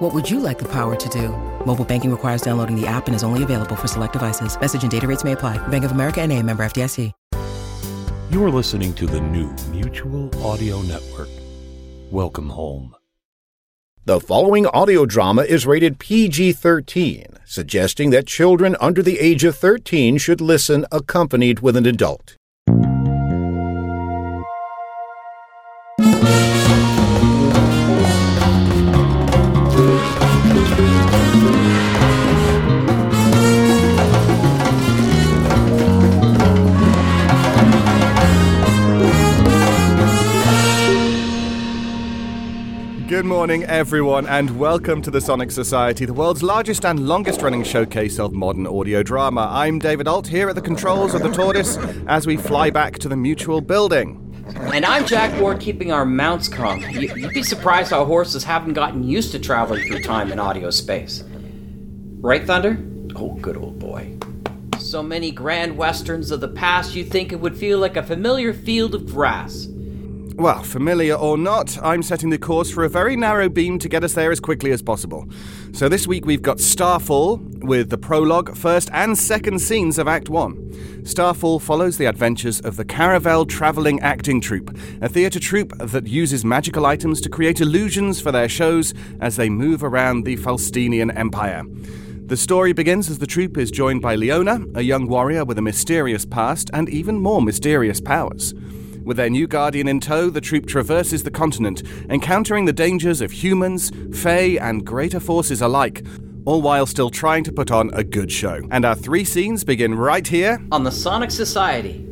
What would you like the power to do? Mobile banking requires downloading the app and is only available for select devices. Message and data rates may apply. Bank of America and a member FDIC. You are listening to the new Mutual Audio Network. Welcome home. The following audio drama is rated PG 13, suggesting that children under the age of 13 should listen accompanied with an adult. Morning, everyone, and welcome to the Sonic Society, the world's largest and longest running showcase of modern audio drama. I'm David Ault here at the controls of the Tortoise as we fly back to the Mutual building. And I'm Jack Ward, keeping our mounts calm. You- You'd be surprised how horses haven't gotten used to traveling through time and audio space. Right, Thunder? Oh, good old boy. So many grand westerns of the past, you'd think it would feel like a familiar field of grass. Well, familiar or not, I'm setting the course for a very narrow beam to get us there as quickly as possible. So this week we've got Starfall with the prologue, first and second scenes of Act 1. Starfall follows the adventures of the Carouvel Travelling Acting Troupe, a theatre troupe that uses magical items to create illusions for their shows as they move around the Falstenian Empire. The story begins as the troupe is joined by Leona, a young warrior with a mysterious past and even more mysterious powers. With their new guardian in tow, the troupe traverses the continent, encountering the dangers of humans, fae, and greater forces alike, all while still trying to put on a good show. And our three scenes begin right here. On the Sonic Society.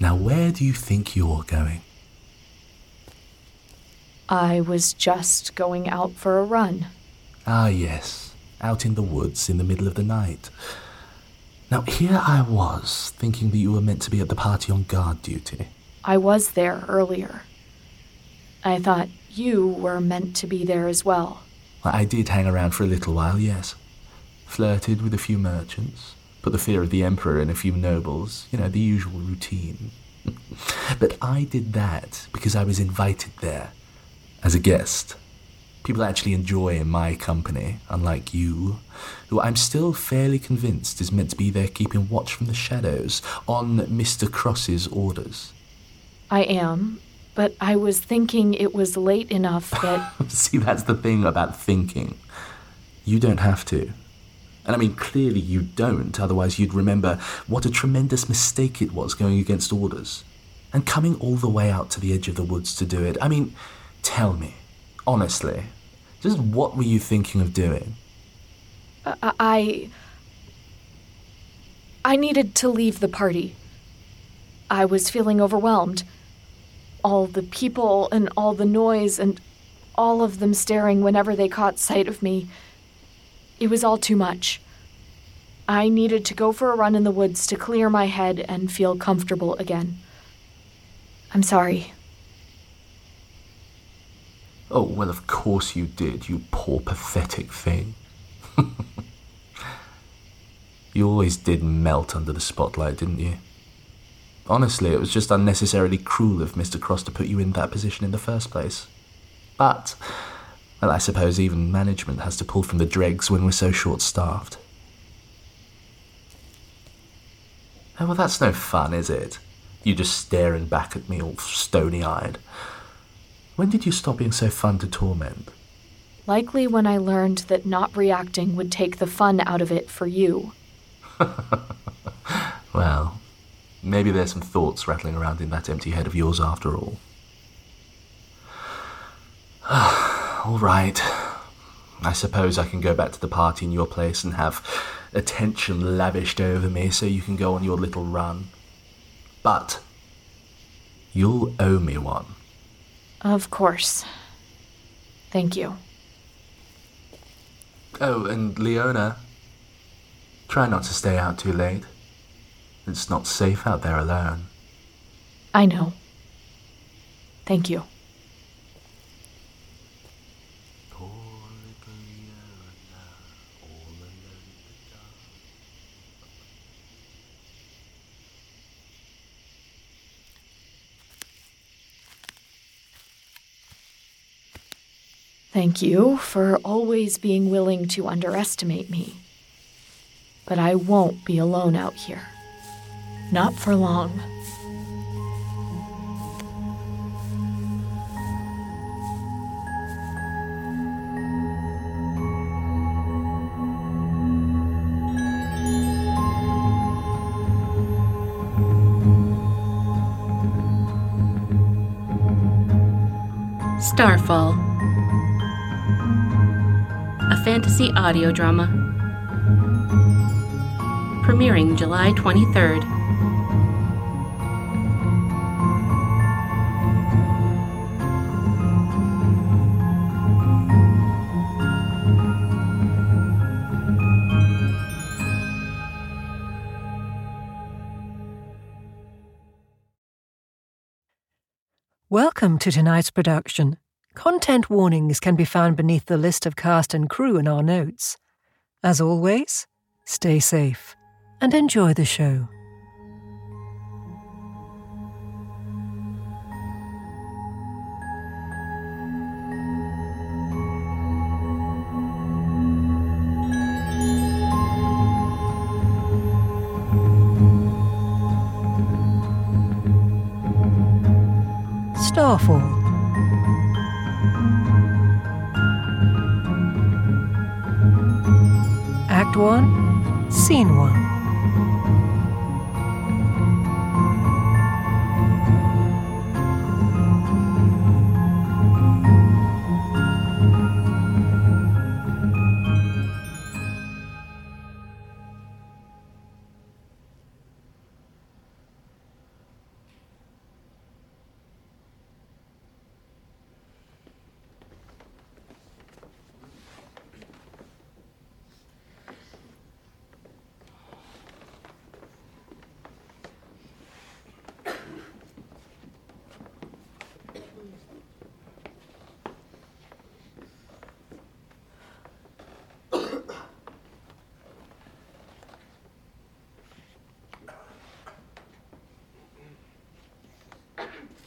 Now, where do you think you're going? I was just going out for a run. Ah, yes, out in the woods in the middle of the night. Now, here I was, thinking that you were meant to be at the party on guard duty. I was there earlier. I thought you were meant to be there as well. Well, I did hang around for a little while, yes. Flirted with a few merchants, put the fear of the Emperor in a few nobles, you know, the usual routine. But I did that because I was invited there as a guest. People actually enjoy my company, unlike you, who I'm still fairly convinced is meant to be there keeping watch from the shadows on Mr. Cross's orders. I am, but I was thinking it was late enough that. See, that's the thing about thinking. You don't have to. And I mean, clearly you don't, otherwise, you'd remember what a tremendous mistake it was going against orders. And coming all the way out to the edge of the woods to do it. I mean, tell me, honestly, just what were you thinking of doing? Uh, I- I. I needed to leave the party. I was feeling overwhelmed. All the people and all the noise and all of them staring whenever they caught sight of me. It was all too much. I needed to go for a run in the woods to clear my head and feel comfortable again. I'm sorry. Oh, well, of course you did, you poor pathetic thing. you always did melt under the spotlight, didn't you? Honestly, it was just unnecessarily cruel of Mr. Cross to put you in that position in the first place. But, well, I suppose even management has to pull from the dregs when we're so short staffed. Oh, well, that's no fun, is it? You just staring back at me all stony eyed. When did you stop being so fun to torment? Likely when I learned that not reacting would take the fun out of it for you. well, maybe there's some thoughts rattling around in that empty head of yours after all. all right. I suppose I can go back to the party in your place and have attention lavished over me so you can go on your little run. But you'll owe me one. Of course. Thank you. Oh, and Leona, try not to stay out too late. It's not safe out there alone. I know. Thank you. Thank you for always being willing to underestimate me. But I won't be alone out here. Not for long. Starfall fantasy audio drama. Premiering July 23rd. Welcome to tonight's production. Content warnings can be found beneath the list of cast and crew in our notes. As always, stay safe and enjoy the show. Starfall Act 1, Scene 1.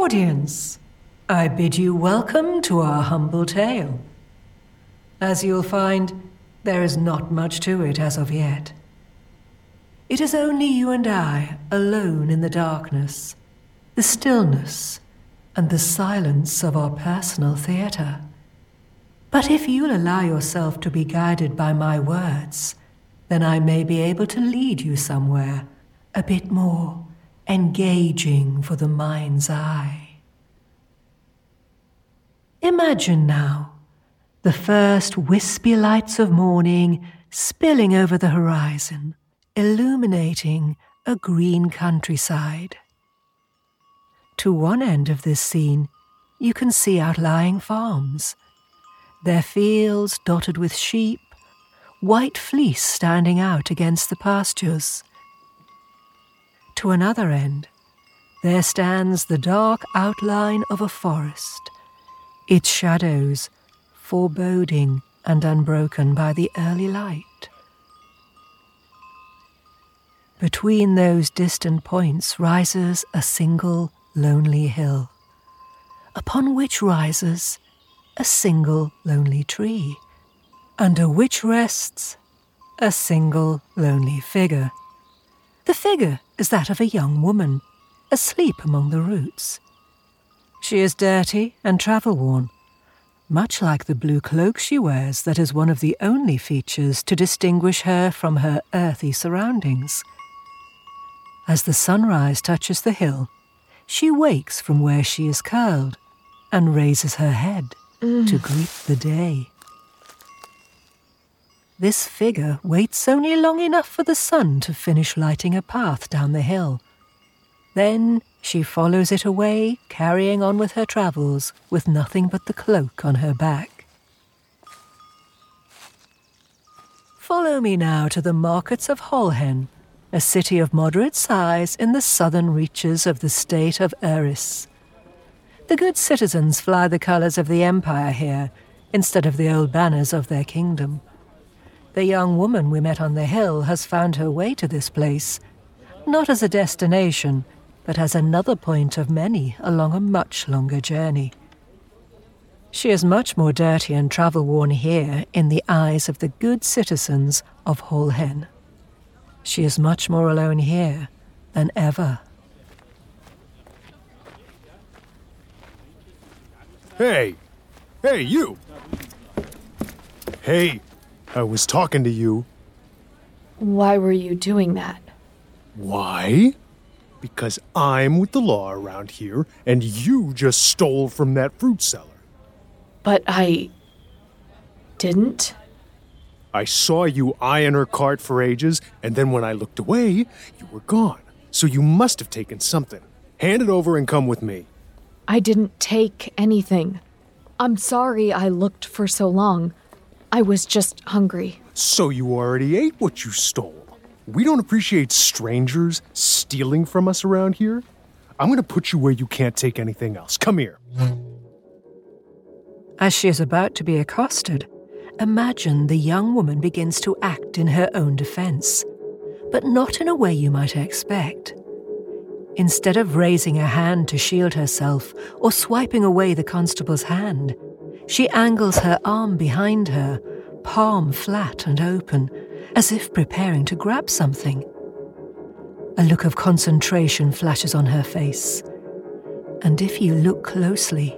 Audience, I bid you welcome to our humble tale. As you'll find, there is not much to it as of yet. It is only you and I, alone in the darkness, the stillness, and the silence of our personal theatre. But if you'll allow yourself to be guided by my words, then I may be able to lead you somewhere a bit more – engaging for the mind's eye. Imagine now the first wispy lights of morning spilling over the horizon, illuminating a green countryside. To one end of this scene, you can see outlying farms, their fields dotted with sheep, white fleece standing out against the pastures. To another end, there stands the dark outline of a forest, its shadows foreboding and unbroken by the early light. Between those distant points rises a single lonely hill, upon which rises a single lonely tree, under which rests a single lonely figure. The figure is that of a young woman, asleep among the roots. She is dirty and travel worn, much like the blue cloak she wears that is one of the only features to distinguish her from her earthy surroundings. As the sunrise touches the hill, she wakes from where she is curled and raises her head to mm. greet the day. This figure waits only long enough for the sun to finish lighting a path down the hill. Then she follows it away, carrying on with her travels with nothing but the cloak on her back. Follow me now to the markets of Holhen, a city of moderate size in the southern reaches of the state of Eris. The good citizens fly the colours of the empire here instead of the old banners of their kingdom. The young woman we met on the hill has found her way to this place, not as a destination, but as another point of many along a much longer journey. She is much more dirty and travel worn here in the eyes of the good citizens of Holhen. She is much more alone here than ever. Hey! Hey, you! Hey, I was talking to you. Why were you doing that? Why? Because I'm with the law around here, and you just stole from that fruit seller. But I. didn't? I saw you eyeing her cart for ages, and then when I looked away, you were gone. So you must have taken something. Hand it over and come with me. I didn't take anything. I'm sorry I looked for so long. I was just hungry. So you already ate what you stole. We don't appreciate strangers stealing from us around here. I'm going to put you where you can't take anything else. Come here. As she is about to be accosted, imagine the young woman begins to act in her own defense, but not in a way you might expect. Instead of raising a hand to shield herself or swiping away the constable's hand, she angles her arm behind her, palm flat and open, as if preparing to grab something. A look of concentration flashes on her face, and if you look closely,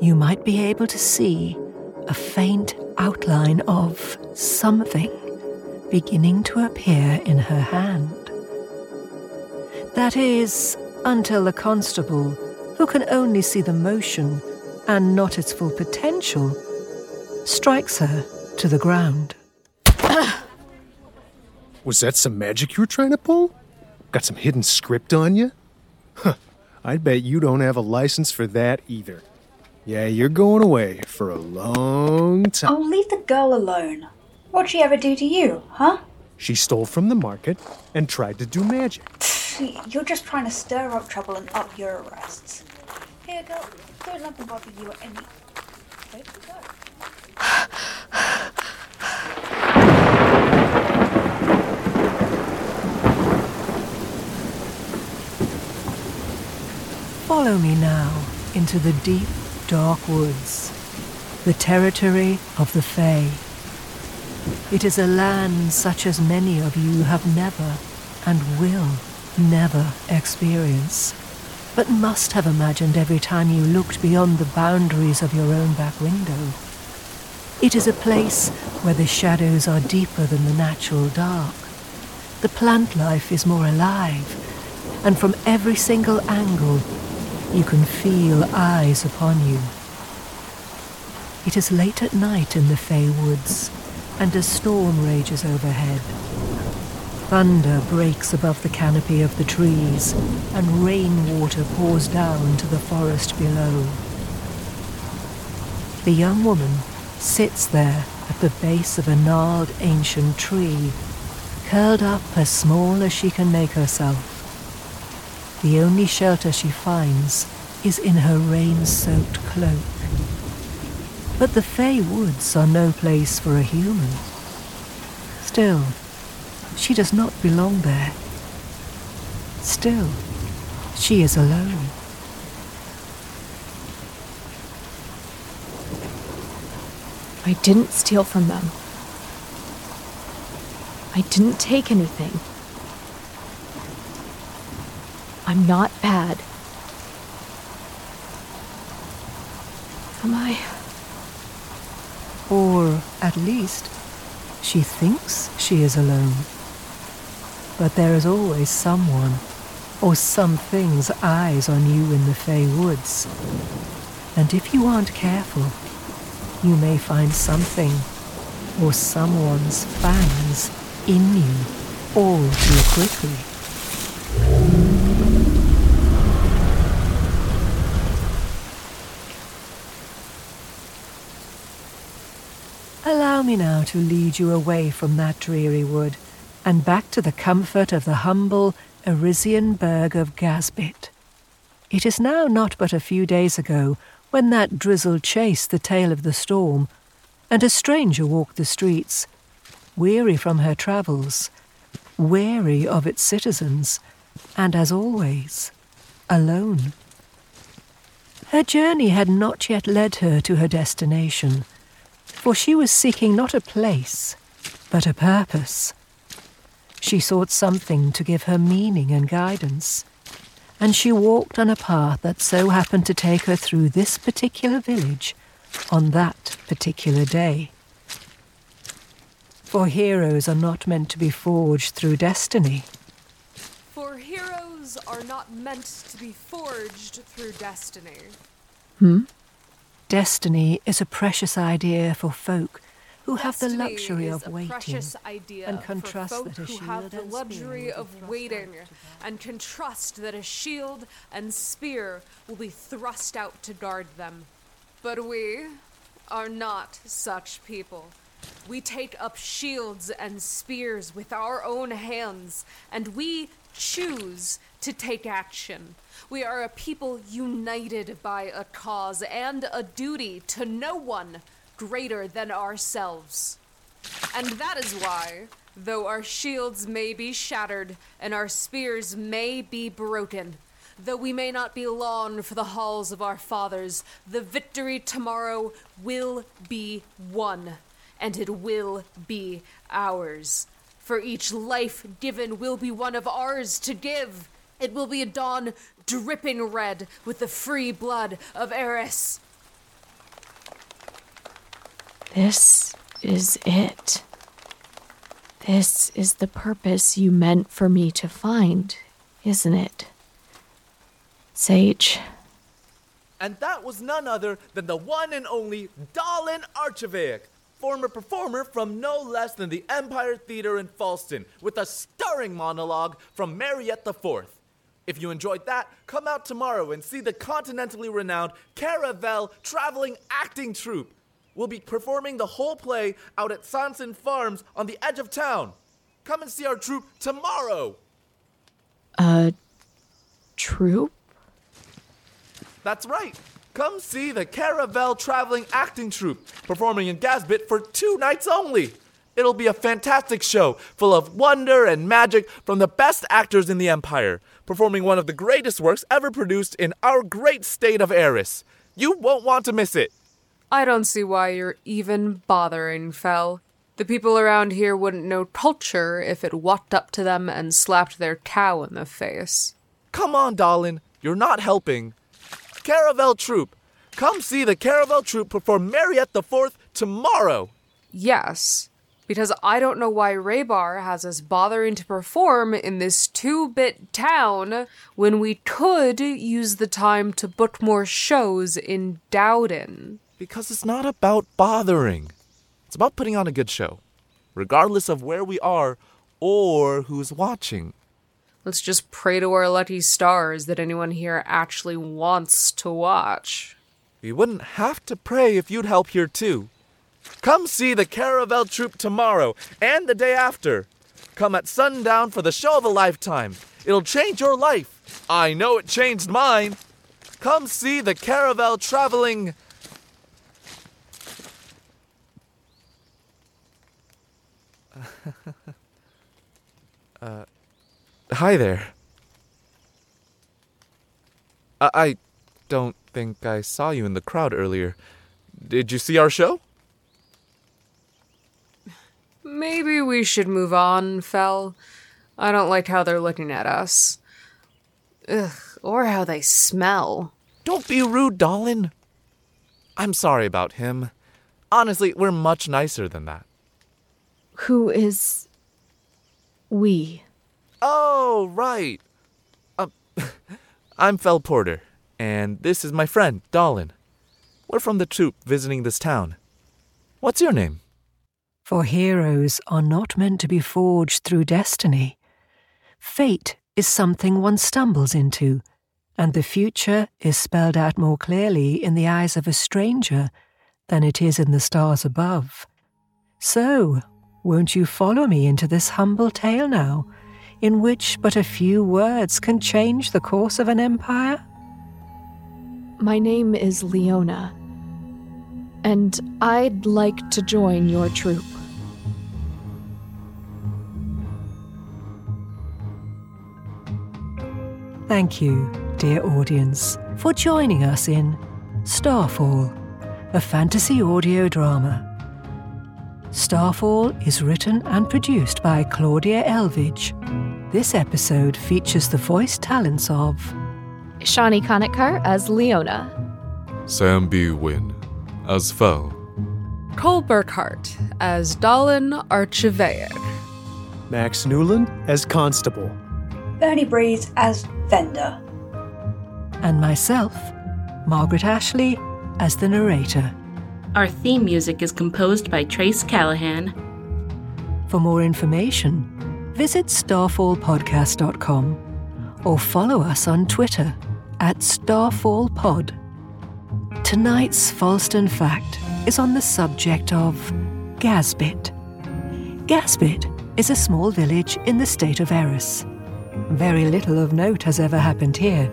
you might be able to see a faint outline of something beginning to appear in her hand. That is, until the constable, who can only see the motion and not its full potential, strikes her to the ground. Was that some magic you were trying to pull? Got some hidden script on you? Huh, I bet you don't have a license for that either. Yeah, you're going away for a long time. Oh, leave the girl alone. What'd she ever do to you, huh? She stole from the market and tried to do magic. You're just trying to stir up trouble and up your arrests. Don't let them bother you any. Follow me now into the deep, dark woods, the territory of the Fae. It is a land such as many of you have never and will never experience, but must have imagined every time you looked beyond the boundaries of your own back window. It is a place where the shadows are deeper than the natural dark. The plant life is more alive, and from every single angle, you can feel eyes upon you. It is late at night in the Fey Woods, and a storm rages overhead. Thunder breaks above the canopy of the trees, and rainwater pours down to the forest below. The young woman sits there at the base of a gnarled ancient tree, curled up as small as she can make herself. The only shelter she finds is in her rain soaked cloak. But the Fey Woods are no place for a human. Still, she does not belong there. Still, she is alone. I didn't steal from them. I didn't take anything. I'm not bad. Am I? Or, at least, she thinks she is alone. But there is always someone, or something's eyes on you in the Fey Woods. And if you aren't careful, you may find something, or someone's fangs, in you all too quickly. Allow me now to lead you away from that dreary wood and back to the comfort of the humble Arisian burg of Gasbit. It is now not but a few days ago when that drizzle chased the tail of the storm, and a stranger walked the streets, weary from her travels, weary of its citizens, and as always, alone. Her journey had not yet led her to her destination, for she was seeking not a place, but a purpose. She sought something to give her meaning and guidance, and she walked on a path that so happened to take her through this particular village on that particular day. For heroes are not meant to be forged through destiny. For heroes are not meant to be forged through destiny. Hmm? Destiny is a precious idea for folk who have the luxury of waiting and can trust that a shield have the luxury of waiting and can trust that a shield and spear will be thrust out to guard them. But we are not such people. We take up shields and spears with our own hands, and we choose to take action. We are a people united by a cause and a duty to no one greater than ourselves. And that is why, though our shields may be shattered and our spears may be broken, though we may not be long for the halls of our fathers, the victory tomorrow will be won, and it will be ours. For each life given will be one of ours to give. It will be a dawn dripping red with the free blood of Eris. This is it. This is the purpose you meant for me to find, isn't it? Sage. And that was none other than the one and only Dalin Archivaic, former performer from no less than the Empire Theater in Falston, with a stirring monologue from Mariette IV. If you enjoyed that, come out tomorrow and see the continentally renowned Carouvel Traveling Acting Troupe. We'll be performing the whole play out at Sanson Farms on the edge of town. Come and see our troupe tomorrow. Uh, troupe? That's right. Come see the Carouvel Traveling Acting Troupe performing in Gasbit for two nights only. It'll be a fantastic show full of wonder and magic from the best actors in the Empire, performing one of the greatest works ever produced in our great state of Eris. You won't want to miss it. I don't see why you're even bothering, Fel. The people around here wouldn't know culture if it walked up to them and slapped their cow in the face. Come on, darling, you're not helping. Carouvel Troupe, come see the Carouvel Troupe perform Mariette the Fourth tomorrow. Yes, because I don't know why Raybar has us bothering to perform in this two bit town when we could use the time to book more shows in Dowden. Because it's not about bothering, it's about putting on a good show, regardless of where we are or who's watching. Let's just pray to our lucky stars that anyone here actually wants to watch. We wouldn't have to pray if you'd help here too. Come see the Carouvel Troupe tomorrow and the day after. Come at sundown for the show of a lifetime. It'll change your life. I know it changed mine. Come see the Caravel traveling. uh, hi there. I, I don't think I saw you in the crowd earlier. Did you see our show? Maybe we should move on, Fel. I don't like how they're looking at us. Ugh, or how they smell. Don't be rude, Dolan. I'm sorry about him. Honestly, we're much nicer than that. Who is. we? Oh, right. Uh, I'm Fel Porter, and this is my friend, Dolan. We're from the troupe visiting this town. What's your name? For heroes are not meant to be forged through destiny. Fate is something one stumbles into, and the future is spelled out more clearly in the eyes of a stranger than it is in the stars above. So, won't you follow me into this humble tale now, in which but a few words can change the course of an empire? My name is Leona, and I'd like to join your troupe. Thank you, dear audience, for joining us in Starfall, a fantasy audio drama. Starfall is written and produced by Claudia Elvidge. This episode features the voice talents of Shani Kanatkar as Leona, Sam B. Wynn as Fel, Cole Burkhart as Dalin Archivaic, Max Newland as Constable, Bernie Breeze as Vendor, and myself, Margaret Ashley, as the narrator. Our theme music is composed by Trace Callahan. For more information, visit starfallpodcast.com or follow us on Twitter at starfallpod. Tonight's Falston fact is on the subject of Gasbit. Gasbit is a small village in the state of Eris. Very little of note has ever happened here.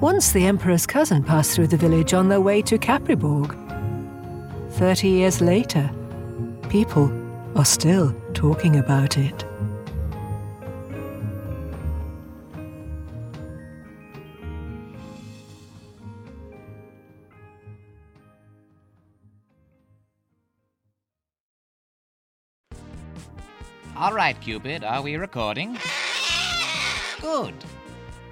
Once the Emperor's cousin passed through the village on their way to Capriborg. Thirty years later, people are still talking about it. All right, Cupid, are we recording? Good.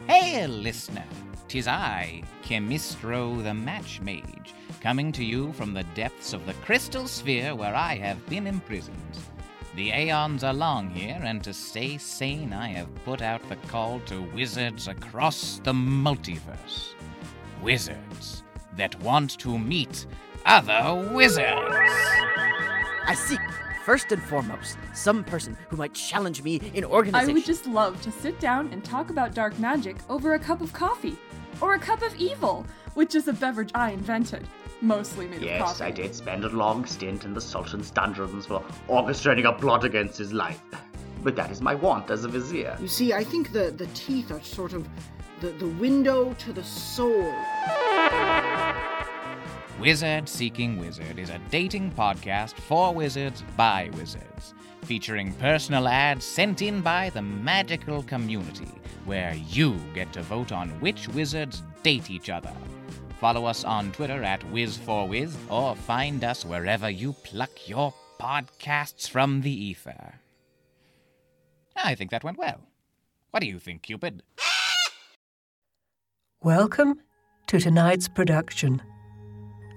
Hail, listener. Tis I, Chemistro the Match Mage, coming to you from the depths of the crystal sphere where I have been imprisoned. The aeons are long here, and to stay sane, I have put out the call to wizards across the multiverse. Wizards that want to meet other wizards. I seek, first and foremost, some person who might challenge me in organization. I would just love to sit down and talk about dark magic over a cup of coffee. Or a cup of evil, which is a beverage I invented. Mostly made Yes, of coffee. I did spend a long stint in the Sultan's dungeons for orchestrating a plot against his life. But that is my want as a vizier. You see, I think the, the teeth are sort of the, the window to the soul. Wizard Seeking Wizard is a dating podcast for wizards by wizards, featuring personal ads sent in by the magical community, where you get to vote on which wizards date each other. Follow us on Twitter at Wiz4Wiz or find us wherever you pluck your podcasts from the ether. I think that went well. What do you think, Cupid? Welcome to tonight's production.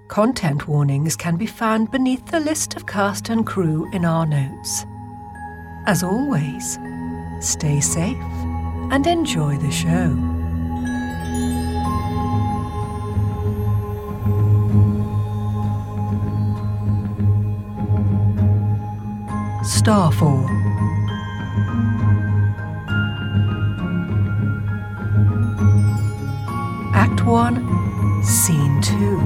Content warnings can be found beneath the list of cast and crew in our notes. As always, stay safe and enjoy the show. Starfall. Act 1, Scene 2.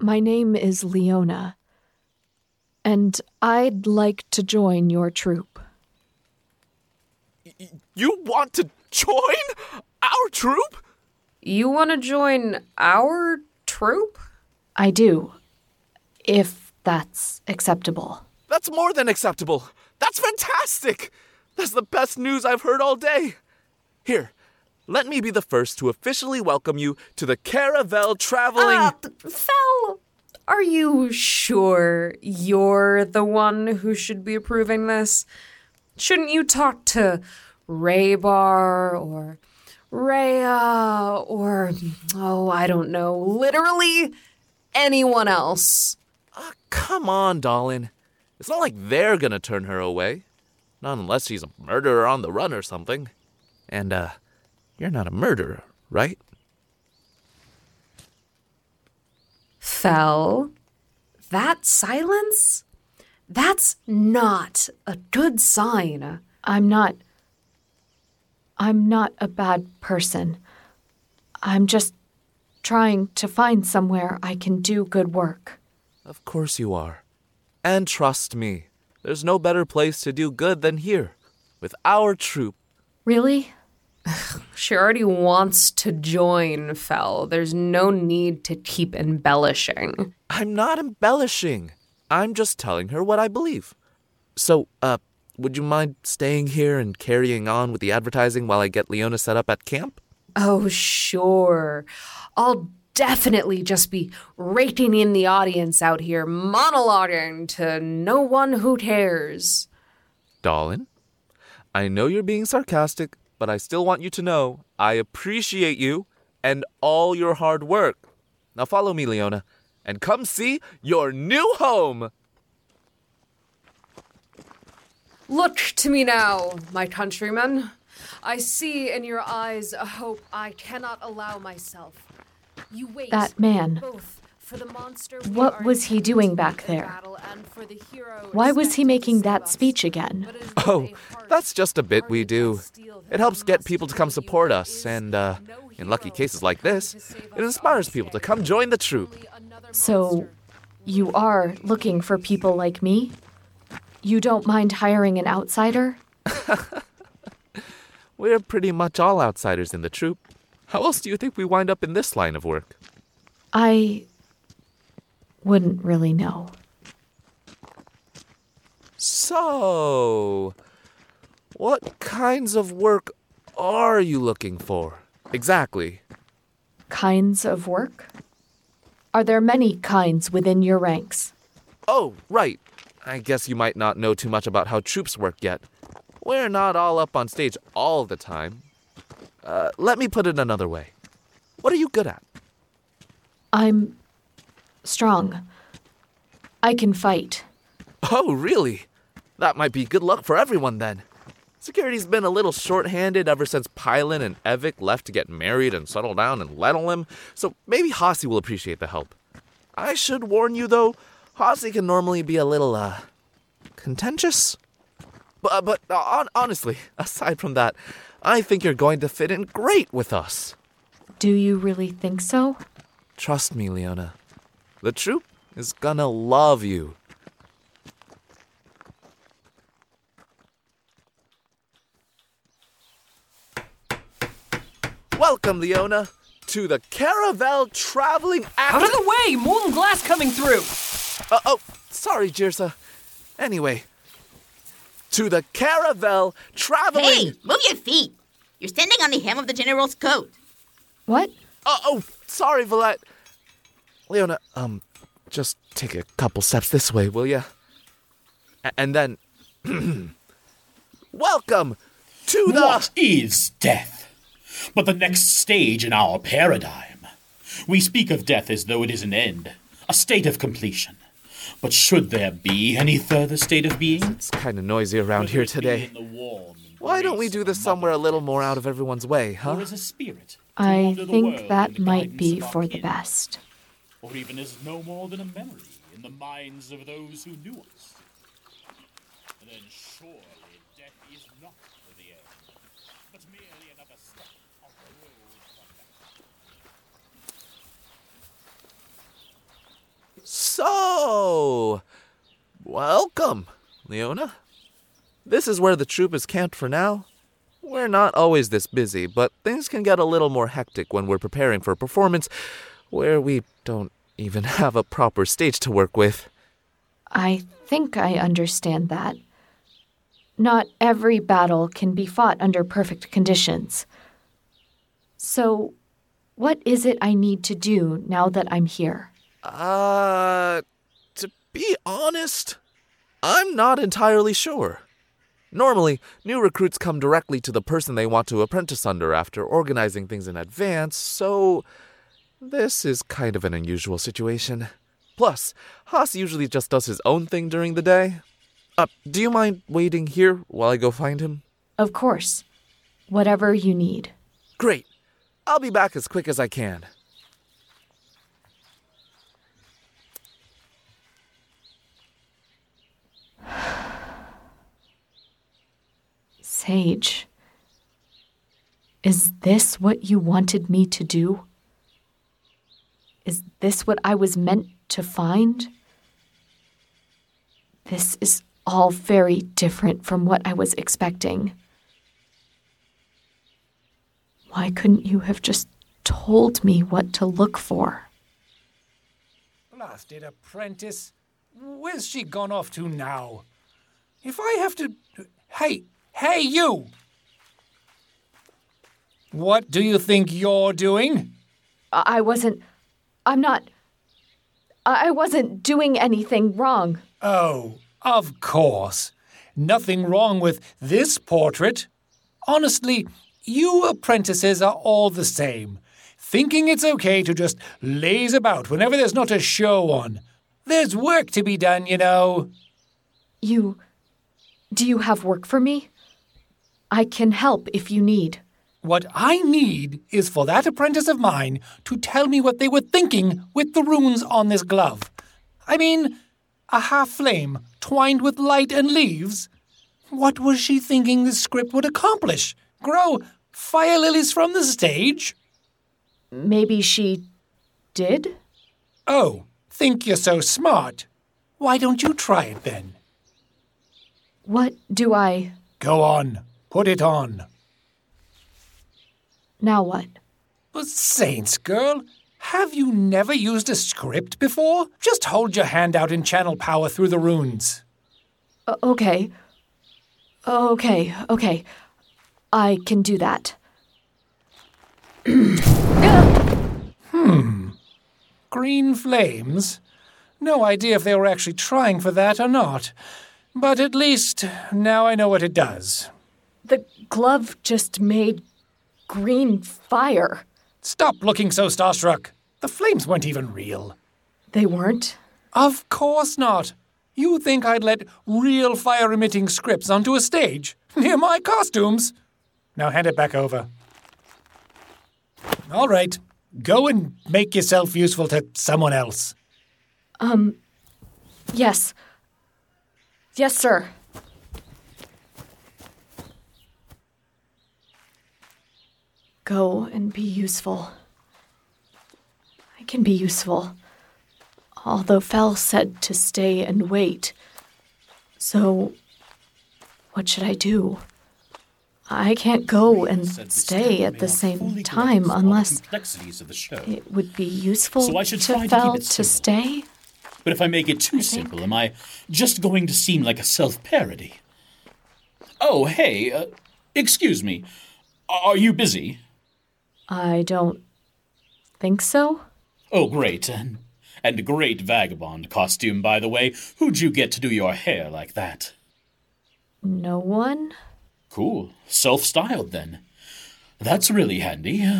My name is Leona, and I'd like to join your troupe. You want to join our troupe? You want to join our troupe? I do, if that's acceptable. That's more than acceptable. That's fantastic. That's the best news I've heard all day. Here, let me be the first to officially welcome you to the Carouvel Traveling. Uh, Fel, are you sure you're the one who should be approving this? Shouldn't you talk to Raybar or Rhea or, oh, I don't know, literally anyone else? Uh, come on, Dolan. It's not like they're gonna turn her away. Not unless she's a murderer on the run or something. And, uh, you're not a murderer, right? Fel. that silence? That's not a good sign. I'm not. I'm not a bad person. I'm just trying to find somewhere I can do good work. Of course you are. And trust me, there's no better place to do good than here, with our troupe. Really? She already wants to join, Fel. There's no need to keep embellishing. I'm not embellishing. I'm just telling her what I believe. So, uh, would you mind staying here and carrying on with the advertising while I get Leona set up at camp? Oh, sure. I'll definitely just be raking in the audience out here, monologuing to no one who cares. Dolan, I know you're being sarcastic, but I still want you to know I appreciate you and all your hard work. Now follow me, Leona, and come see your new home. Look to me now, my countrymen. I see in your eyes a hope I cannot allow myself. You wait. That man. both for the monster What was he doing back there? battle and for the Why was he making that us. speech again? Oh, that's just a bit we do. It helps get people to come support us, and, uh, in lucky cases like this, it inspires people to come join the troupe. So, you are looking for people like me? You don't mind hiring an outsider? We're pretty much all outsiders in the troupe. How else do you think we wind up in this line of work? I wouldn't really know. So, what kinds of work are you looking for? Exactly. Kinds of work? Are there many kinds within your ranks? Oh, right. I guess you might not know too much about how troupes work yet. We're not all up on stage all the time. Uh, let me put it another way. What are you good at? I'm strong. I can fight. Oh, really? That might be good luck for everyone then. Security's been a little short-handed ever since Pylon and Evik left to get married and settle down in Letlum, so maybe Hossie will appreciate the help. I should warn you though, Hossie can normally be a little, uh, contentious. But, but uh, hon- honestly, aside from that, I think you're going to fit in great with us. Do you really think so? Trust me, Leona. The troupe is gonna love you. Welcome, Leona, to the Carouvel Traveling Act. Out of the way! Molten glass coming through! Uh, oh, sorry, Jirsa. Anyway, to the Carouvel Traveling. Hey, move your feet. You're standing on the hem of the general's coat. What? Oh, oh, sorry, Valette. Leona, um, just take a couple steps this way, will ya? A- and then, welcome to the. What is death? But the next stage in our paradigm. We speak of death as though it is an end, a state of completion. But should there be any further state of being? It's kind of noisy around here today. Why don't we do this somewhere a little more out of everyone's way, huh? Or a spirit? I think that might be of our for the best. Or even as no more than a memory in the minds of those who knew us. And Then surely death is not the end, but merely another step on the road So, welcome, Leona. This is where the troupe is camped for now. We're not always this busy, but things can get a little more hectic when we're preparing for a performance where we don't even have a proper stage to work with. I think I understand that. Not every battle can be fought under perfect conditions. So, what is it I need to do now that I'm here? Uh, to be honest, I'm not entirely sure. Normally, new recruits come directly to the person they want to apprentice under after organizing things in advance, so this is kind of an unusual situation. Plus, Haas usually just does his own thing during the day. Uh, do you mind waiting here while I go find him? Of course. Whatever you need. Great. I'll be back as quick as I can. Sage. Is this what you wanted me to do? Is this what I was meant to find? This is all very different from what I was expecting. Why couldn't you have just told me what to look for? Blasted apprentice. Where's she gone off to now? If I have to. Hey, hey, you! What do you think you're doing? I wasn't. I'm not. I wasn't doing anything wrong. Oh, of course. Nothing wrong with this portrait. Honestly, you apprentices are all the same. Thinking it's okay to just laze about whenever there's not a show on. There's work to be done, you know. You. Do you have work for me? I can help if you need. What I need is for that apprentice of mine to tell me what they were thinking with the runes on this glove. I mean, a half flame twined with light and leaves? What was she thinking this script would accomplish? Grow fire lilies from the stage? Maybe she did? Oh, think you're so smart. Why don't you try it then? What do I. Go on, put it on. Now what? But Saints, girl, have you never used a script before? Just hold your hand out and channel power through the runes. O- okay. Okay, okay. I can do that. Hmm. Green flames? No idea if they were actually trying for that or not. But at least now I know what it does. The glove just made green fire. Stop looking so starstruck. The flames weren't even real. They weren't? Of course not. You think I'd let real fire emitting scripts onto a stage? Near my costumes? Now hand it back over. All right. Go and make yourself useful to someone else. Um. Yes. Yes, sir. Go and be useful. I can be useful. Although Fel said to stay and wait. So, what should I do? I can't go and stay at the same time unless complexities of the show. it would be useful So I should to try to to stay. But if I make it too simple, am I just going to seem like a self parody? Oh, hey, uh, excuse me. Are you busy? I don't think so. Oh, great. And, and great vagabond costume, by the way. Who'd you get to do your hair like that? No one? Cool. Self styled, then. That's really handy.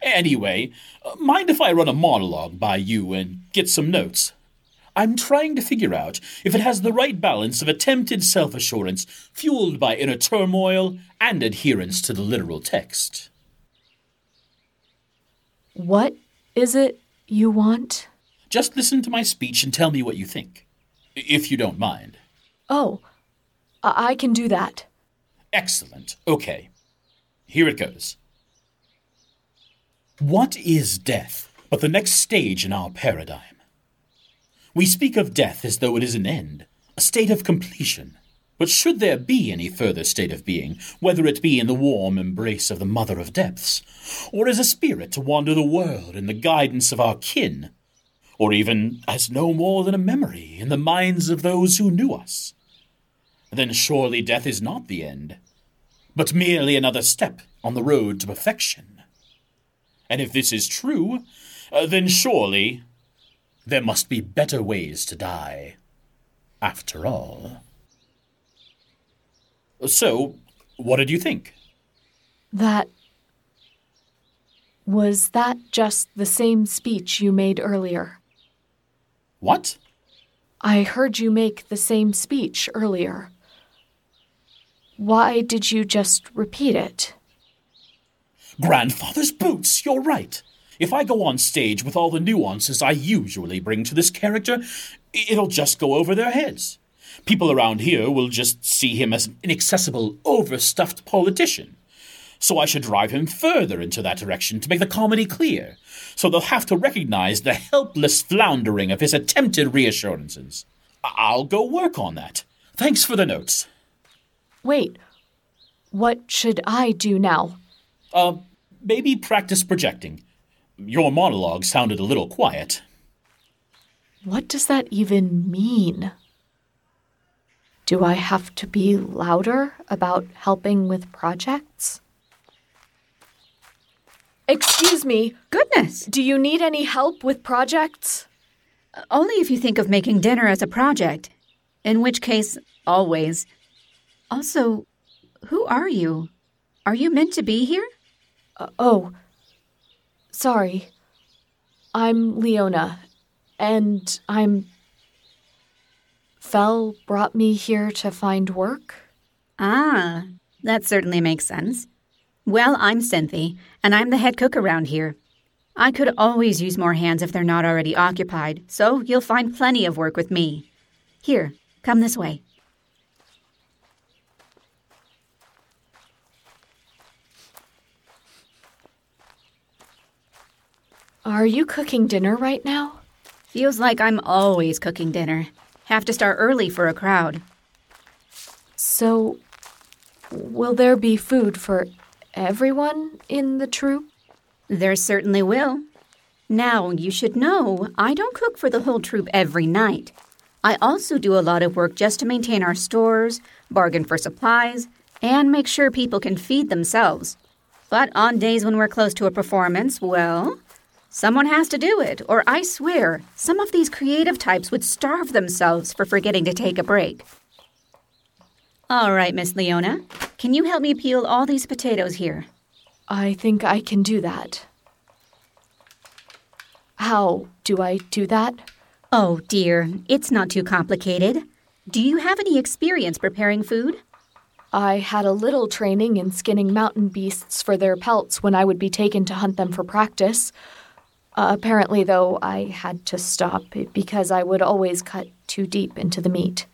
Anyway, mind if I run a monologue by you and get some notes? I'm trying to figure out if it has the right balance of attempted self assurance, fueled by inner turmoil, and adherence to the literal text. What is it you want? Just listen to my speech and tell me what you think. If you don't mind. Oh, I I can do that. Excellent. Okay. Here it goes. What is death but the next stage in our paradigm? We speak of death as though it is an end, a state of completion. But should there be any further state of being, whether it be in the warm embrace of the Mother of Depths, or as a spirit to wander the world in the guidance of our kin, or even as no more than a memory in the minds of those who knew us, then surely death is not the end, but merely another step on the road to perfection. And if this is true, uh, then surely there must be better ways to die, after all. So, what did you think? That. Was that just the same speech you made earlier? What? I heard you make the same speech earlier. Why did you just repeat it? Grandfather's boots, you're right. If I go on stage with all the nuances I usually bring to this character, it'll just go over their heads. People around here will just see him as an inaccessible, overstuffed politician. So I should drive him further into that direction to make the comedy clear, so they'll have to recognize the helpless floundering of his attempted reassurances. I'll go work on that. Thanks for the notes. Wait, what should I do now? Uh, maybe practice projecting. Your monologue sounded a little quiet. What does that even mean? Do I have to be louder about helping with projects? Excuse me. Goodness. Do you need any help with projects? Only if you think of making dinner as a project. In which case, always. Also, who are you? Are you meant to be here? Uh, oh, sorry. I'm Leona, and I'm. Fell brought me here to find work. Ah, that certainly makes sense. Well, I'm Cynthia, and I'm the head cook around here. I could always use more hands if they're not already occupied, so you'll find plenty of work with me. Here, come this way. Are you cooking dinner right now? Feels like I'm always cooking dinner. Have to start early for a crowd. So, will there be food for everyone in the troupe? There certainly will. Now, you should know I don't cook for the whole troupe every night. I also do a lot of work just to maintain our stores, bargain for supplies, and make sure people can feed themselves. But on days when we're close to a performance, well, someone has to do it, or I swear, some of these creative types would starve themselves for forgetting to take a break. All right, Miss Leona, can you help me peel all these potatoes here? I think I can do that. How do I do that? Oh, dear, it's not too complicated. Do you have any experience preparing food? I had a little training in skinning mountain beasts for their pelts when I would be taken to hunt them for practice. Uh, apparently, though, I had to stop because I would always cut too deep into the meat.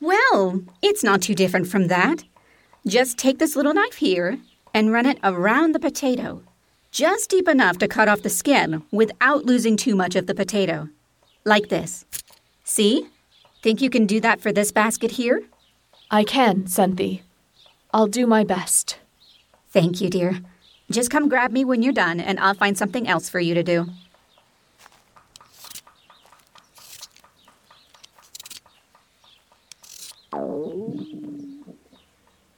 Well, it's not too different from that. Just take this little knife here and run it around the potato, just deep enough to cut off the skin without losing too much of the potato. Like this. See? Think you can do that for this basket here? I can, Cynthia. I'll do my best. Thank you, dear. Just come grab me when you're done, and I'll find something else for you to do.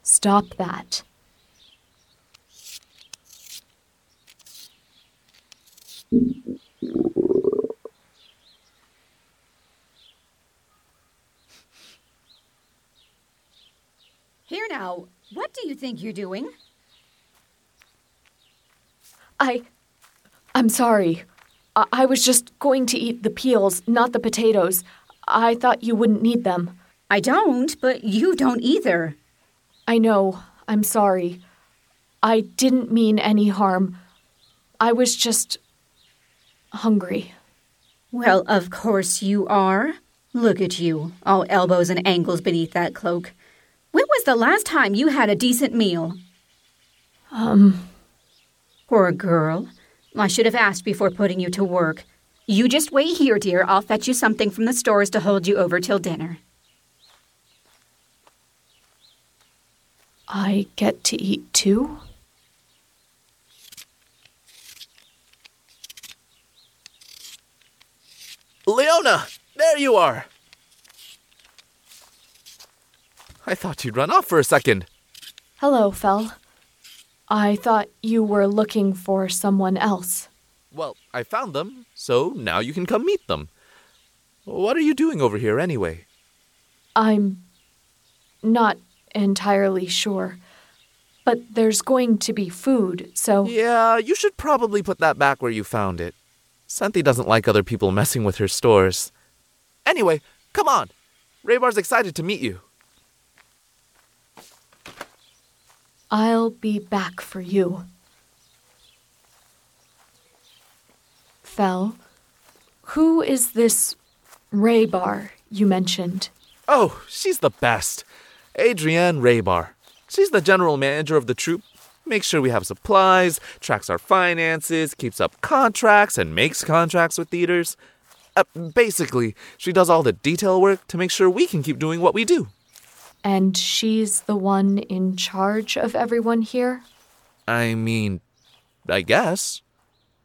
Stop that. Here now, what do you think you're doing? I. I'm sorry. I-, I was just going to eat the peels, not the potatoes. I thought you wouldn't need them. I don't, but you don't either. I know. I'm sorry. I didn't mean any harm. I was just hungry. Well, of course you are. Look at you, all elbows and angles beneath that cloak. When was the last time you had a decent meal? Um. Poor girl. I should have asked before putting you to work. You just wait here, dear. I'll fetch you something from the stores to hold you over till dinner. I get to eat too? Leona! There you are! I thought you'd run off for a second. Hello, Fel. I thought you were looking for someone else. Well, I found them, so now you can come meet them. What are you doing over here anyway? I'm not entirely sure. But there's going to be food, so. Yeah, you should probably put that back where you found it. Cynthia doesn't like other people messing with her stores. Anyway, come on. Raybar's excited to meet you. I'll be back for you. Fel, who is this Raybar you mentioned? Oh, she's the best. Adrienne Raybar. She's the general manager of the troupe. Makes sure we have supplies, tracks our finances, keeps up contracts, and makes contracts with theaters. Uh, basically, she does all the detail work to make sure we can keep doing what we do. And she's the one in charge of everyone here? I mean, I guess.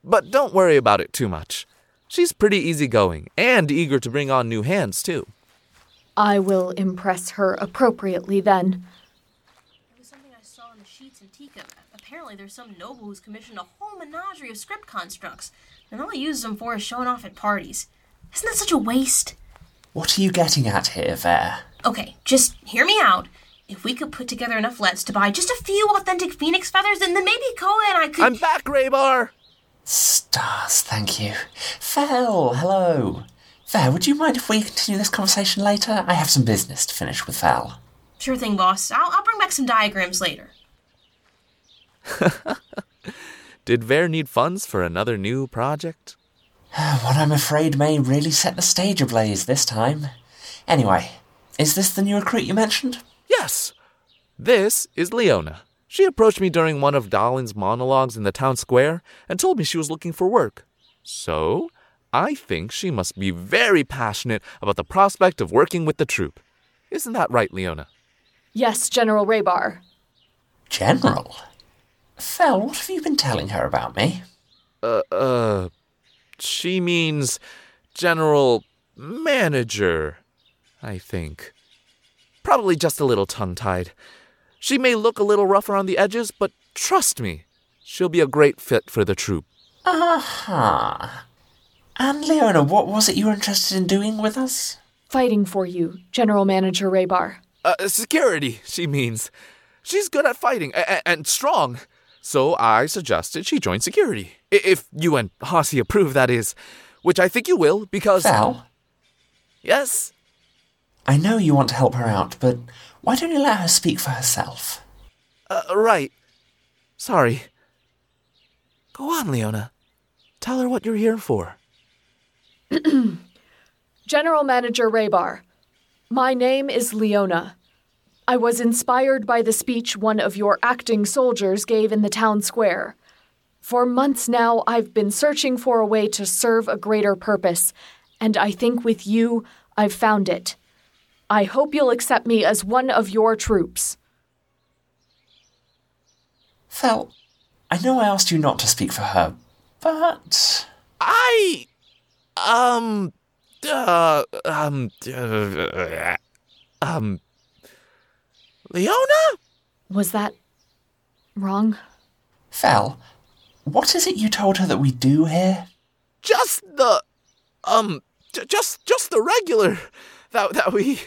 But don't worry about it too much. She's pretty easygoing and eager to bring on new hands, too. I will impress her appropriately then. It was something I saw in the sheets in Tika. Apparently, there's some noble who's commissioned a whole menagerie of script constructs, and all he uses them for is showing off at parties. Isn't that such a waste? What are you getting at here, Ver? Okay, just hear me out. If we could put together enough lets to buy just a few authentic phoenix feathers, then, then maybe Koa and I could. I'm back, Raybar! Stars, thank you. Fel, hello. Ver, would you mind if we continue this conversation later? I have some business to finish with Fel. Sure thing, boss. I'll, I'll bring back some diagrams later. Did Ver need funds for another new project? What I'm afraid may really set the stage ablaze this time. Anyway, is this the new recruit you mentioned? Yes! This is Leona. She approached me during one of Dalin's monologues in the town square and told me she was looking for work. So, I think she must be very passionate about the prospect of working with the troupe. Isn't that right, Leona? Yes, General Raybar. General? Fel, what have you been telling her about me? Uh, uh, she means General Manager, I think. Probably just a little tongue tied. She may look a little rough around the edges, but trust me, she'll be a great fit for the troupe. Aha. Uh-huh. And Leona, what was it you were interested in doing with us? Fighting for you, General Manager Raybar. Uh, security, she means. She's good at fighting a- and strong. So I suggested she join security. If you and Hossie approve, that is. Which I think you will, because. Val? Yes? I know you want to help her out, but why don't you let her speak for herself? Uh, right. Sorry. Go on, Leona. Tell her what you're here for. General Manager Raybar, my name is Leona. I was inspired by the speech one of your acting soldiers gave in the town square. For months now, I've been searching for a way to serve a greater purpose, and I think with you, I've found it. I hope you'll accept me as one of your troops. Fel, I know I asked you not to speak for her, but. I. Um. Uh. Um. Uh, um. Leona? Was that wrong? Fel, what is it you told her that we do here? Just the. Um. J- just. Just the regular. That. That we.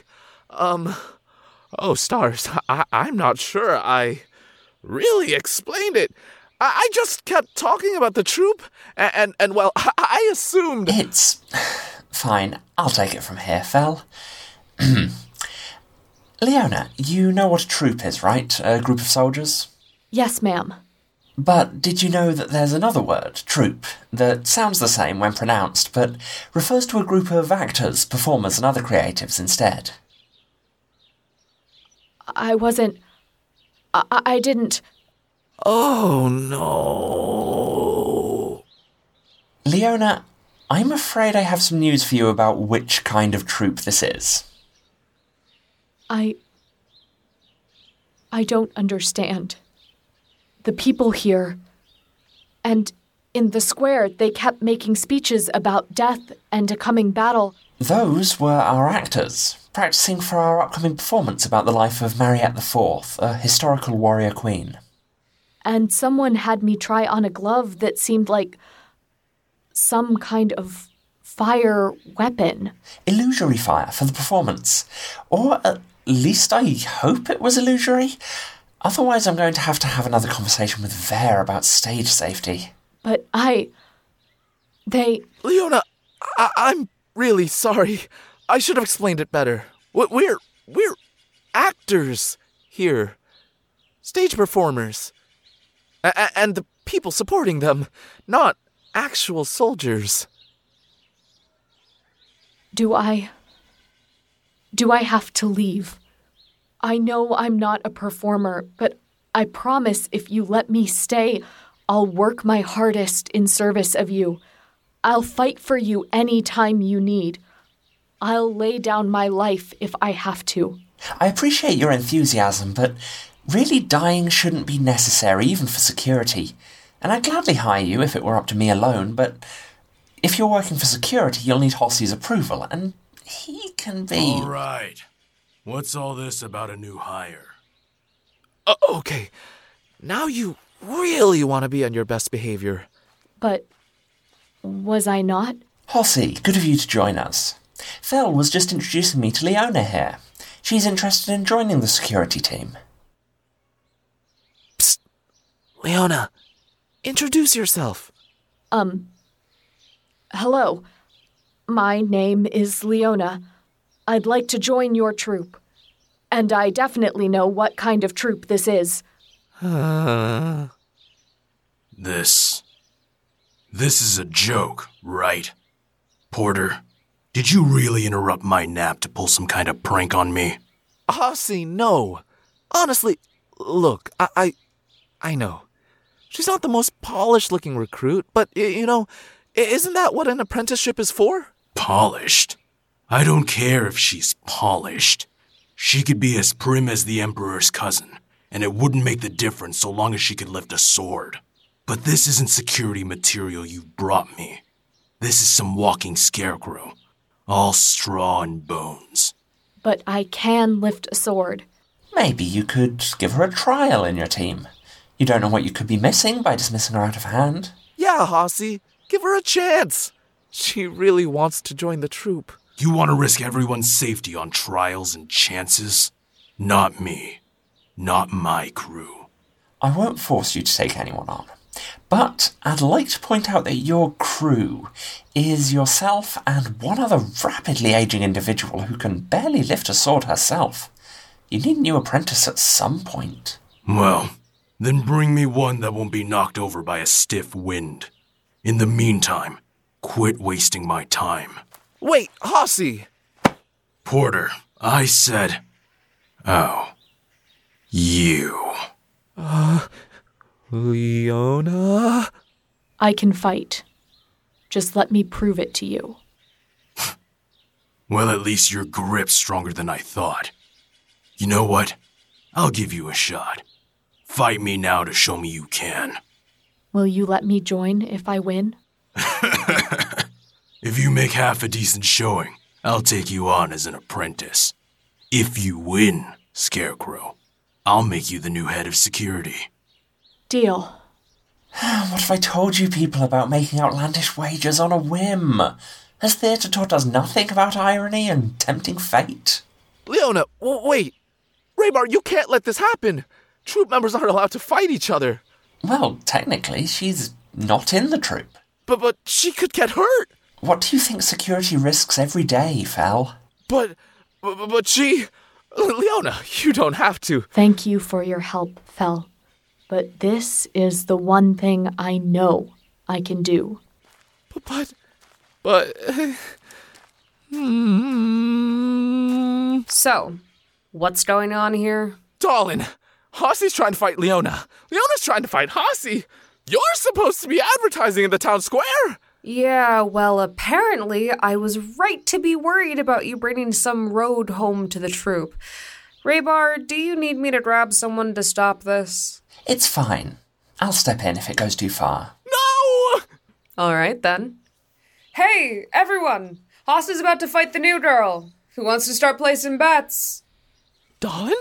Um. Oh, stars. I, I'm not sure I really explained it. I, I just kept talking about the troupe, and, and, and well, I, I assumed. It's fine. I'll take it from here, Fel. Leona, you know what a troop is, right? A group of soldiers? Yes, ma'am. But did you know that there's another word, troupe, that sounds the same when pronounced, but refers to a group of actors, performers, and other creatives instead? I wasn't. I, I didn't. Oh no. Leona, I'm afraid I have some news for you about which kind of troop this is. I. I don't understand. The people here. And in the square, they kept making speeches about death and a coming battle. Those were our actors, practicing for our upcoming performance about the life of Mariette IV, a historical warrior queen. And someone had me try on a glove that seemed like some kind of fire weapon. Illusory fire for the performance. Or at least I hope it was illusory. Otherwise, I'm going to have to have another conversation with Vare about stage safety. But I. They. Leona, I- I'm really sorry. I should have explained it better. We- We're. We're actors here, stage performers. A- a- and the people supporting them, not actual soldiers. Do I. Do I have to leave? I know I'm not a performer, but I promise if you let me stay, I'll work my hardest in service of you. I'll fight for you any time you need. I'll lay down my life if I have to. I appreciate your enthusiasm, but really dying shouldn't be necessary, even for security. And I'd gladly hire you if it were up to me alone, but if you're working for security, you'll need Hossey's approval, and he can be. All right. What's all this about a new hire? Uh, okay, now you really want to be on your best behavior. But was I not? Hossey, good of you to join us. Fel was just introducing me to Leona here. She's interested in joining the security team. Psst. Leona, introduce yourself. Um. Hello. My name is Leona. I'd like to join your troop. And I definitely know what kind of troop this is. This. This is a joke, right? Porter, did you really interrupt my nap to pull some kind of prank on me? Ah, Hossey, no. Honestly, look, I, I, I know. She's not the most polished looking recruit, but, y- you know, isn't that what an apprenticeship is for? Polished? I don't care if she's polished. She could be as prim as the Emperor's cousin, and it wouldn't make the difference so long as she could lift a sword. But this isn't security material you brought me. This is some walking scarecrow, all straw and bones. But I can lift a sword. Maybe you could give her a trial in your team. You don't know what you could be missing by dismissing her out of hand. Yeah, Hossey, give her a chance. She really wants to join the troupe. You want to risk everyone's safety on trials and chances? Not me. Not my crew. I won't force you to take anyone on. But I'd like to point out that your crew is yourself and one other rapidly aging individual who can barely lift a sword herself. You need a new apprentice at some point. Well, then bring me one that won't be knocked over by a stiff wind. In the meantime, quit wasting my time. Wait, Hossey! Porter, I said. Oh. You. Uh, Leona? I can fight. Just let me prove it to you. Well, at least your grip's stronger than I thought. You know what? I'll give you a shot. Fight me now to show me you can. Will you let me join if I win? If you make half a decent showing, I'll take you on as an apprentice. If you win, Scarecrow, I'll make you the new head of security. Deal. What if I told you people about making outlandish wagers on a whim? Has theatre taught us nothing about irony and tempting fate? Leona, w- wait! Raybar, you can't let this happen! Troupe members aren't allowed to fight each other. Well, technically, she's not in the troupe. But but she could get hurt. What do you think security risks every day, Fel? But but, but she Leona, you don't have to. Thank you for your help, Fel. But this is the one thing I know I can do. But but Hmm. So, what's going on here? Darling, Hossy's trying to fight Leona. Leona's trying to fight Hossy. You're supposed to be advertising in the town square. Yeah, well, apparently I was right to be worried about you bringing some road home to the troupe. Raybar, do you need me to grab someone to stop this? It's fine. I'll step in if it goes too far. No! All right, then. Hey, everyone! Haas is about to fight the new girl. Who wants to start placing bets? Dawn?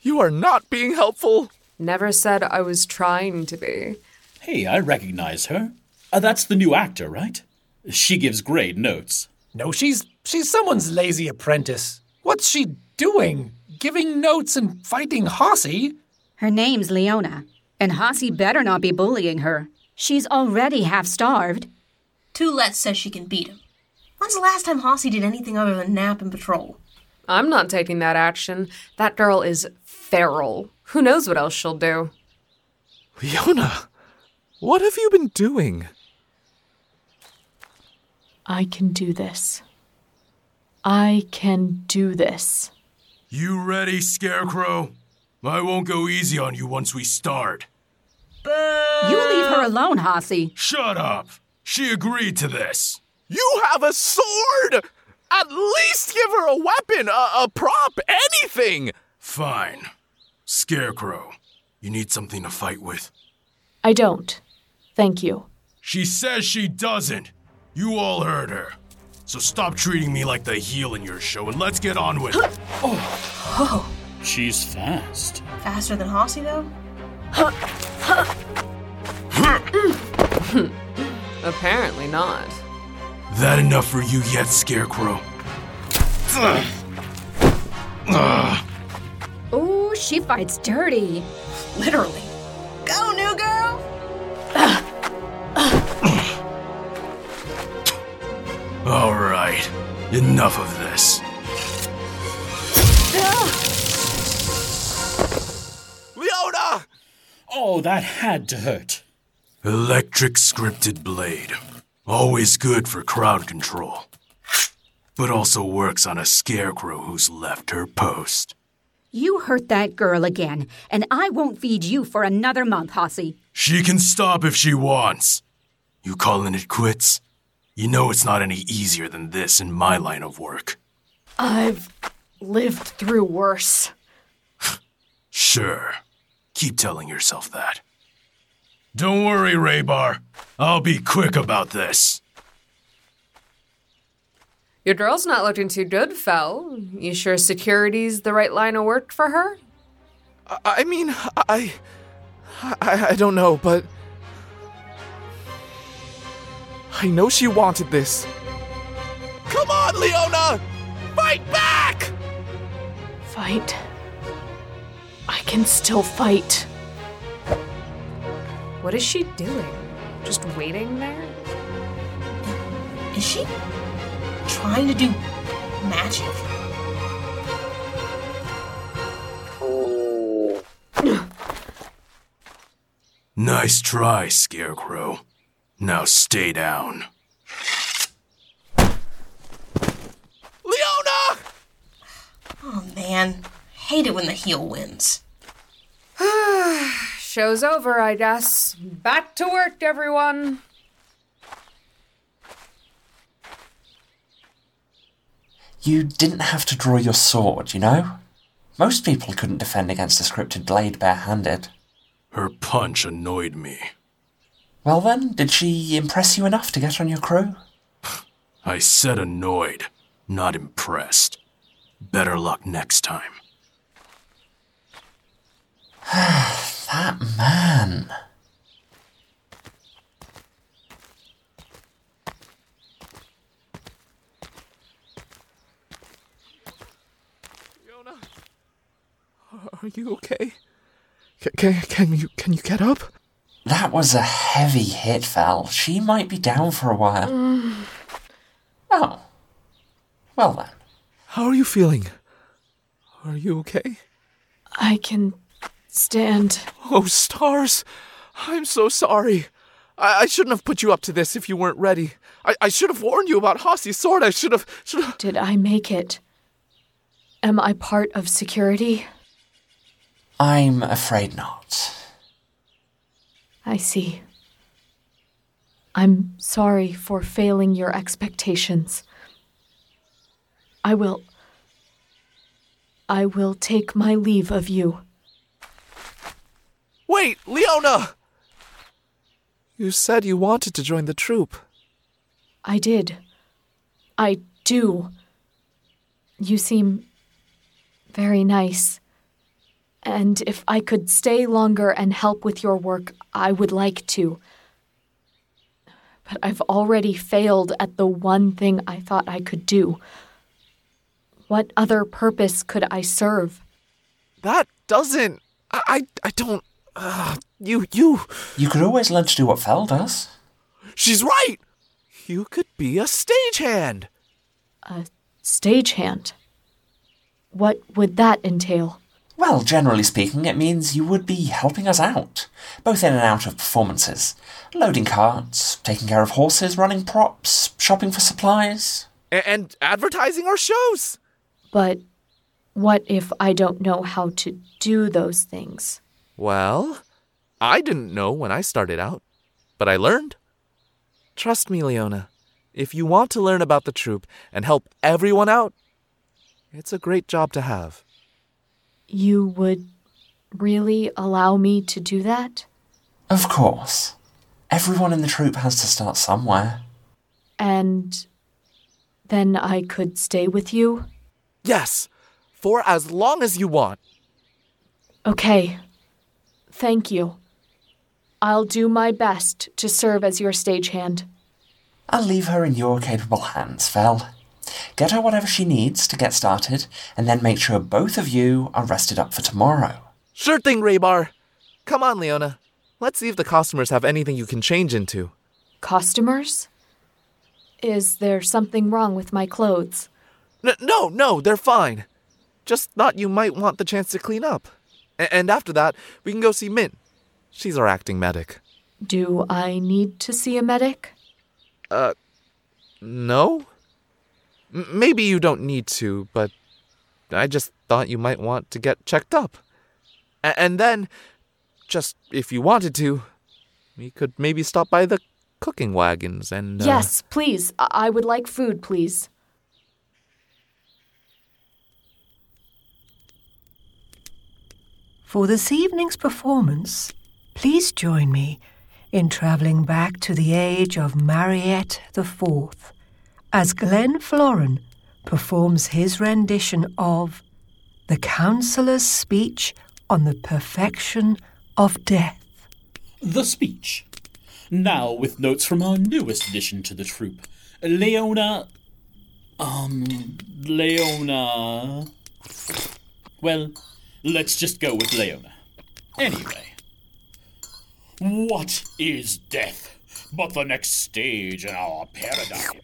You are not being helpful. Never said I was trying to be. Hey, I recognize her. Uh, that's the new actor, right? She gives great notes. No, she's she's someone's lazy apprentice. What's she doing? Giving notes and fighting Hossy? Her name's Leona, and Hossy better not be bullying her. She's already half starved. Toulette says she can beat him. When's the last time Hossy did anything other than nap and patrol? I'm not taking that action. That girl is feral. Who knows what else she'll do? Leona, what have you been doing? I can do this. I can do this. You ready, Scarecrow? I won't go easy on you once we start. You leave her alone, Hossy. Shut up! She agreed to this. You have a sword! At least give her a weapon, a, a prop, anything! Fine. Scarecrow, you need something to fight with. I don't. Thank you. She says she doesn't. You all heard her. So stop treating me like the heel in your show and let's get on with it. Oh. oh, She's fast. faster than Hossy, though? Apparently not. That enough for you yet, Scarecrow? Ugh. Ooh, she fights dirty. Literally. Go, new girl! All right, enough of this. Leona! Oh, that had to hurt. Electric scripted blade. Always good for crowd control. But also works on a scarecrow who's left her post. You hurt that girl again, and I won't feed you for another month, Hossy. She can stop if she wants. You calling it quits? You know it's not any easier than this in my line of work. I've lived through worse. Sure. Keep telling yourself that. Don't worry, Raybar. I'll be quick about this. Your girl's not looking too good, Fel. You sure security's the right line of work for her? I, I mean, I, I. I don't know, but. I know she wanted this. Come on, Leona! Fight back! Fight. I can still fight. What is she doing? Just waiting there? Is she trying to do magic? Nice try, Scarecrow. Now stay down. Leona! Oh man, hate it when the heel wins. Show's over, I guess. Back to work, everyone. You didn't have to draw your sword, you know? Most people couldn't defend against a scripted blade barehanded. Her punch annoyed me. Well then, did she impress you enough to get on your crew? I said annoyed, not impressed. Better luck next time. that man. Leona, are you okay? Can, can, can you can you get up? That was a heavy hit, Val. She might be down for a while. Mm. Oh. Well then. How are you feeling? Are you okay? I can stand. Oh, stars! I'm so sorry. I, I shouldn't have put you up to this if you weren't ready. I, I should have warned you about Hossy's sword. I should have. Should have. Did I make it? Am I part of security? I'm afraid not. I see. I'm sorry for failing your expectations. I will. I will take my leave of you. Wait, Leona! You said you wanted to join the troupe. I did. I do. You seem very nice. And if I could stay longer and help with your work, I would like to. But I've already failed at the one thing I thought I could do. What other purpose could I serve? That doesn't. I. I, I don't. Uh, you. You. You could always learn to do what Fel does. She's right! You could be a stagehand! A stagehand? What would that entail? Well, generally speaking, it means you would be helping us out, both in and out of performances. Loading carts, taking care of horses, running props, shopping for supplies. A- and advertising our shows! But what if I don't know how to do those things? Well, I didn't know when I started out, but I learned. Trust me, Leona. If you want to learn about the troupe and help everyone out, it's a great job to have. You would really allow me to do that? Of course. Everyone in the troupe has to start somewhere. And then I could stay with you? Yes, for as long as you want. Okay. Thank you. I'll do my best to serve as your stagehand. I'll leave her in your capable hands, Fel. Get her whatever she needs to get started, and then make sure both of you are rested up for tomorrow. Sure thing, Raybar. Come on, Leona. Let's see if the customers have anything you can change into. Customers? Is there something wrong with my clothes? N- no, no, they're fine. Just thought you might want the chance to clean up. A- and after that, we can go see Mint. She's our acting medic. Do I need to see a medic? Uh, no? M- maybe you don't need to, but I just thought you might want to get checked up. A- and then, just if you wanted to, we could maybe stop by the cooking wagons and. Uh, Yes, please. I-, I would like food, please. For this evening's performance, please join me in travelling back to the age of Mariette IV as Glenn Florin performs his rendition of The Counselor's Speech on the Perfection of Death. The speech. Now with notes from our newest addition to the troupe, Leona. Um, Leona. Well, let's just go with Leona. Anyway, what is death but the next stage in our paradigm?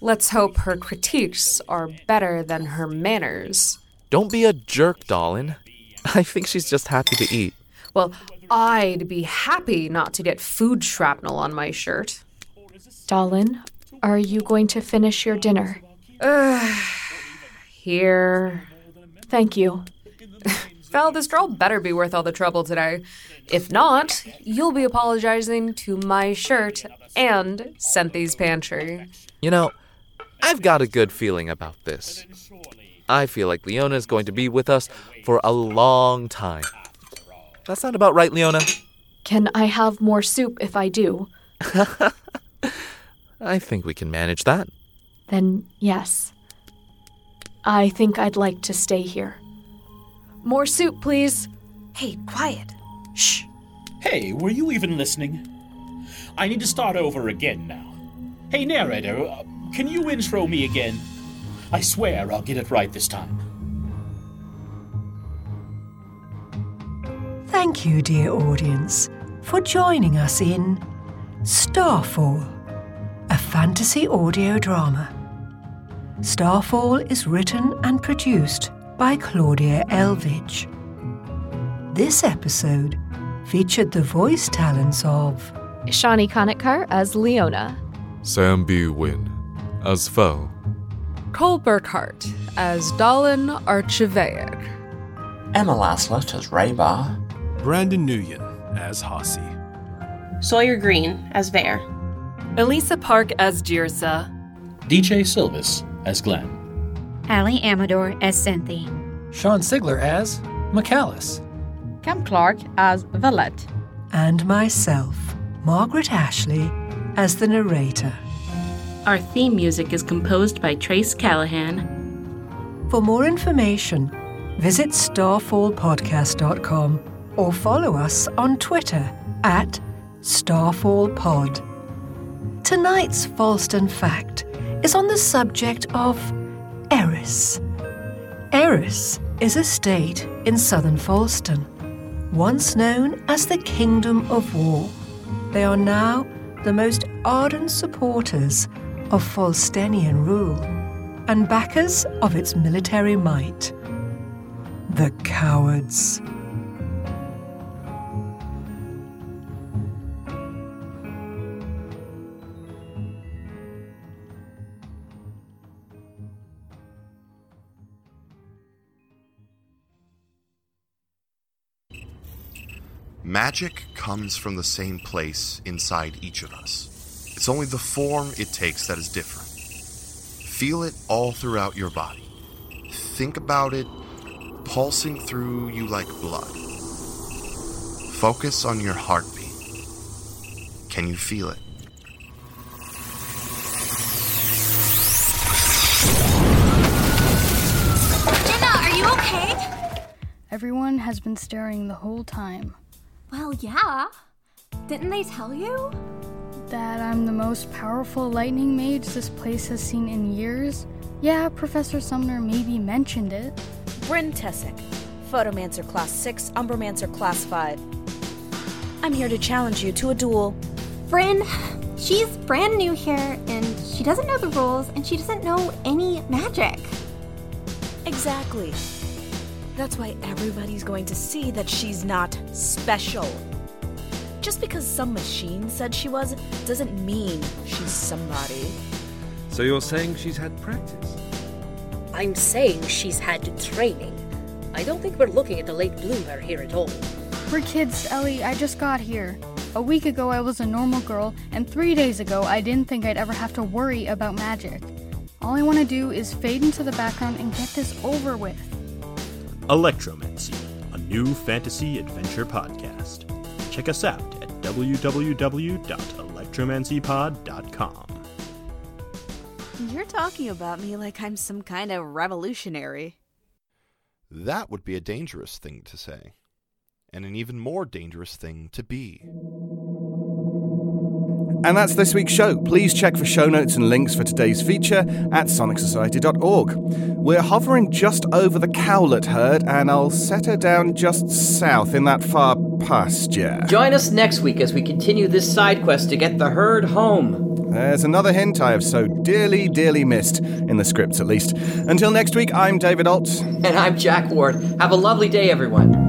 Let's hope her critiques are better than her manners. Don't be a jerk, Dollin. I think she's just happy to eat. Well, I'd be happy not to get food shrapnel on my shirt. Dollin, are you going to finish your dinner? Ugh. Here. Thank you. Val, this girl better be worth all the trouble today. If not, you'll be apologizing to my shirt and Cynthi's pantry. You know, I've got a good feeling about this. I feel like Leona's going to be with us for a long time. That's not about right, Leona? Can I have more soup if I do? I think we can manage that. Then, yes. I think I'd like to stay here. More soup, please. Hey, quiet. Shh. Hey, were you even listening? I need to start over again now. Hey, narrator, uh, can you intro me again? I swear I'll get it right this time. Thank you, dear audience, for joining us in Starfall, a fantasy audio drama. Starfall is written and produced by Claudia Elvidge. This episode featured the voice talents of Shani Kanakkar as Leona, Sam B. Wynn as Fel, Cole Burkhart as Dalin Archivaic, Emma Laslett as Raybar, Brandon Nguyen as Hossie, Sawyer Green as Vare, Elisa Park as Jirsa, DJ Silvis as Glenn, Ali Amador as Cynthia, Sean Sigler as McCallus, Cam Clark as Valette, and myself, Margaret Ashley, as the narrator. Our theme music is composed by Trace Callahan. For more information, visit starfallpodcast.com or follow us on Twitter at starfallpod. Tonight's Falston fact is on the subject of Eris. Eris is a state in southern Falston, once known as the Kingdom of War. They are now the most ardent supporters of Falstenian rule and backers of its military might. The cowards. Magic comes from the same place inside each of us. It's only the form it takes that is different. Feel it all throughout your body. Think about it pulsing through you like blood. Focus on your heartbeat. Can you feel it? Jenna, are you okay? Everyone has been staring the whole time. Well, yeah. Didn't they tell you? That I'm the most powerful lightning mage this place has seen in years? Yeah, Professor Sumner maybe mentioned it. Bryn Tessick, Photomancer Class 6, Umbromancer Class 5. I'm here to challenge you to a duel. Bryn, she's brand new here and she doesn't know the rules and she doesn't know any magic. Exactly. That's why everybody's going to see that she's not special. Just because some machine said she was doesn't mean she's somebody. So you're saying she's had practice? I'm saying she's had training. I don't think we're looking at the late bloomer here at all. We're kids, Ellie. I just got here. A week ago, I was a normal girl, and three days ago, I didn't think I'd ever have to worry about magic. All I want to do is fade into the background and get this over with. Electromancy, a new fantasy adventure podcast. Check us out at www.electromancypod.com. You're talking about me like I'm some kind of revolutionary. That would be a dangerous thing to say, and an even more dangerous thing to be. And that's this week's show. Please check for show notes and links for today's feature at sonicsociety.org. We're hovering just over the cowlet herd, and I'll set her down just south in that far pasture. Join us next week as we continue this side quest to get the herd home. There's another hint I have so dearly, dearly missed, in the scripts at least. Until next week, I'm David Ault. And I'm Jack Ward. Have a lovely day, everyone.